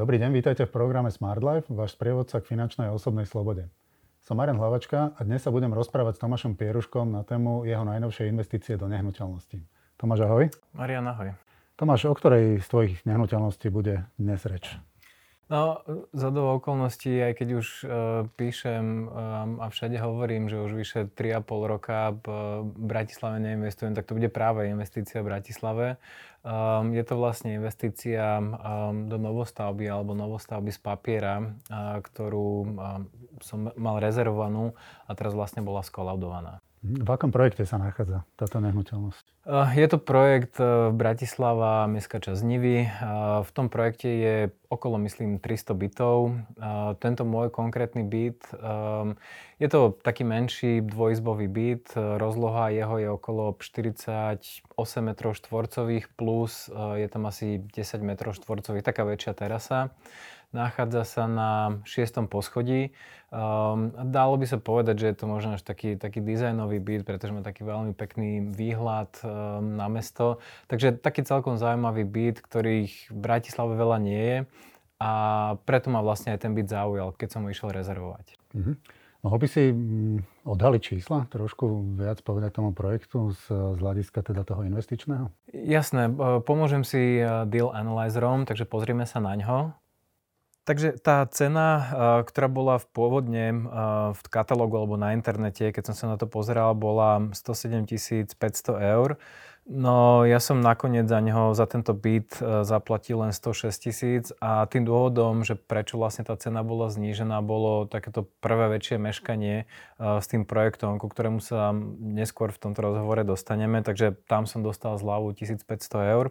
Dobrý deň, vítajte v programe Smart Life, váš sprievodca k finančnej a osobnej slobode. Som Marian Hlavačka a dnes sa budem rozprávať s Tomášom Pieruškom na tému jeho najnovšej investície do nehnuteľností. Tomáš, ahoj. Marian, ahoj. Tomáš, o ktorej z tvojich nehnuteľností bude dnes reč? No, za do okolností, aj keď už uh, píšem um, a všade hovorím, že už vyše 3,5 roka v Bratislave neinvestujem, tak to bude práve investícia v Bratislave. Um, je to vlastne investícia um, do novostavby alebo novostavby z papiera, uh, ktorú um, som mal rezervovanú a teraz vlastne bola skolaudovaná. V akom projekte sa nachádza táto nehnuteľnosť? Eh, je to projekt eh, Bratislava, Mestská časť Nivy. Eh, v tom projekte je okolo, myslím, 300 bytov. Tento môj konkrétny byt, je to taký menší dvojizbový byt. Rozloha jeho je okolo 48 m štvorcových plus je tam asi 10 m štvorcových, taká väčšia terasa. Nachádza sa na šiestom poschodí. Um, dalo by sa povedať, že je to možno až taký, taký dizajnový byt, pretože má taký veľmi pekný výhľad um, na mesto. Takže taký celkom zaujímavý byt, ktorých v Bratislave veľa nie je. A preto ma vlastne aj ten byt zaujal, keď som ho išiel rezervovať. Mm-hmm. Mohol by si mm, odhaliť čísla, trošku viac povedať tomu projektu z, z hľadiska teda toho investičného? Jasné, pomôžem si deal analyzerom, takže pozrieme sa na ňo. Takže tá cena, ktorá bola v pôvodne v katalógu alebo na internete, keď som sa na to pozeral, bola 107 500 eur. No ja som nakoniec za neho, za tento byt eh, zaplatil len 106 tisíc a tým dôvodom, že prečo vlastne tá cena bola znížená, bolo takéto prvé väčšie meškanie s tým projektom, ku ktorému sa neskôr v tomto rozhovore dostaneme, takže tam som dostal zľavu 1500 eur.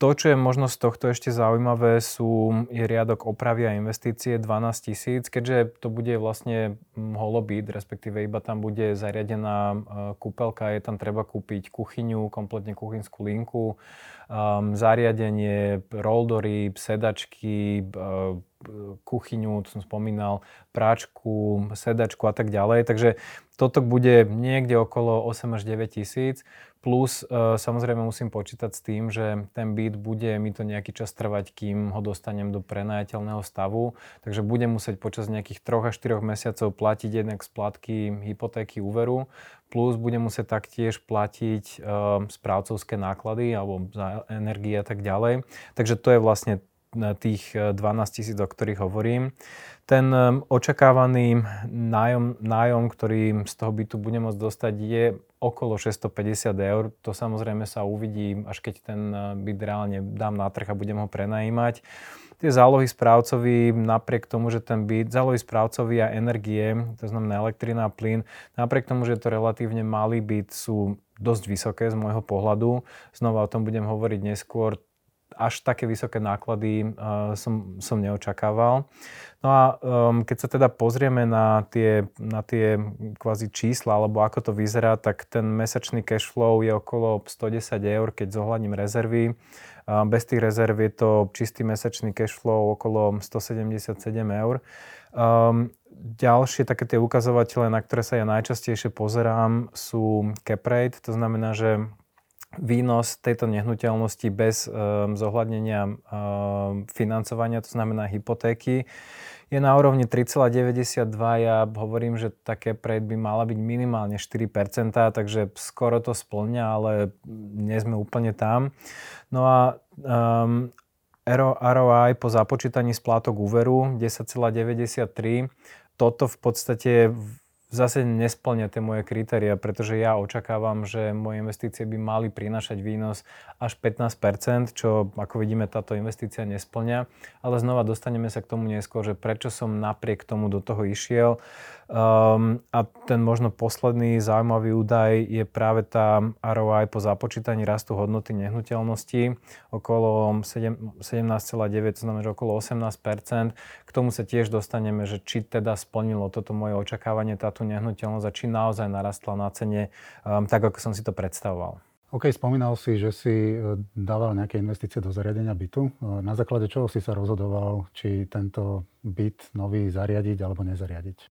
To, čo je možno z tohto ešte zaujímavé, sú, je riadok opravy a investície 12 tisíc, keďže to bude vlastne hm, holobit, respektíve iba tam bude zariadená e, kúpelka, je tam treba kúpiť kuchyňu, kompletne kuchynskú linku, um, zariadenie, roldory, sedačky, uh, kuchyňu, to som spomínal, práčku, sedačku a tak ďalej. Takže toto bude niekde okolo 8 až 9 tisíc. Plus e, samozrejme musím počítať s tým, že ten byt bude mi to nejaký čas trvať, kým ho dostanem do prenajateľného stavu. Takže budem musieť počas nejakých 3 až 4 mesiacov platiť jednak splátky hypotéky úveru, plus budem musieť taktiež platiť e, správcovské náklady alebo za energie a tak ďalej. Takže to je vlastne tých 12 e, tisíc, o ktorých hovorím. Ten e, očakávaný nájom, nájom, ktorý z toho bytu bude môcť dostať, je okolo 650 eur. To samozrejme sa uvidí, až keď ten e, byt reálne dám na trh a budem ho prenajímať. Tie zálohy správcovi, napriek tomu, že ten byt, zálohy správcovi a energie, to znamená elektrina a plyn, napriek tomu, že je to relatívne malý byt, sú dosť vysoké z môjho pohľadu. Znova o tom budem hovoriť neskôr až také vysoké náklady uh, som, som neočakával. No a um, keď sa teda pozrieme na tie, na tie kvázi čísla, alebo ako to vyzerá, tak ten mesačný cash flow je okolo 110 eur, keď zohľadním rezervy. Uh, bez tých rezerv je to čistý mesačný cash flow okolo 177 eur. Um, ďalšie také tie ukazovatele, na ktoré sa ja najčastejšie pozerám, sú cap rate, to znamená, že výnos tejto nehnuteľnosti bez um, zohľadnenia um, financovania, to znamená hypotéky, je na úrovni 3,92. Ja hovorím, že také prejď by mala byť minimálne 4%, takže skoro to splňa, ale nie sme úplne tam. No a um, ROI po započítaní splátok úveru 10,93. Toto v podstate zase nesplňa tie moje kritéria, pretože ja očakávam, že moje investície by mali prinašať výnos až 15%, čo ako vidíme táto investícia nesplňa. Ale znova dostaneme sa k tomu neskôr, že prečo som napriek tomu do toho išiel. Um, a ten možno posledný zaujímavý údaj je práve tá ROI po započítaní rastu hodnoty nehnuteľnosti okolo 17,9, to znamená, okolo 18%. K tomu sa tiež dostaneme, že či teda splnilo toto moje očakávanie, táto nehnuteľnosť a či naozaj narastla na cene um, tak, ako som si to predstavoval. OK, spomínal si, že si e, dával nejaké investície do zariadenia bytu. E, na základe čoho si sa rozhodoval, či tento byt nový zariadiť alebo nezariadiť?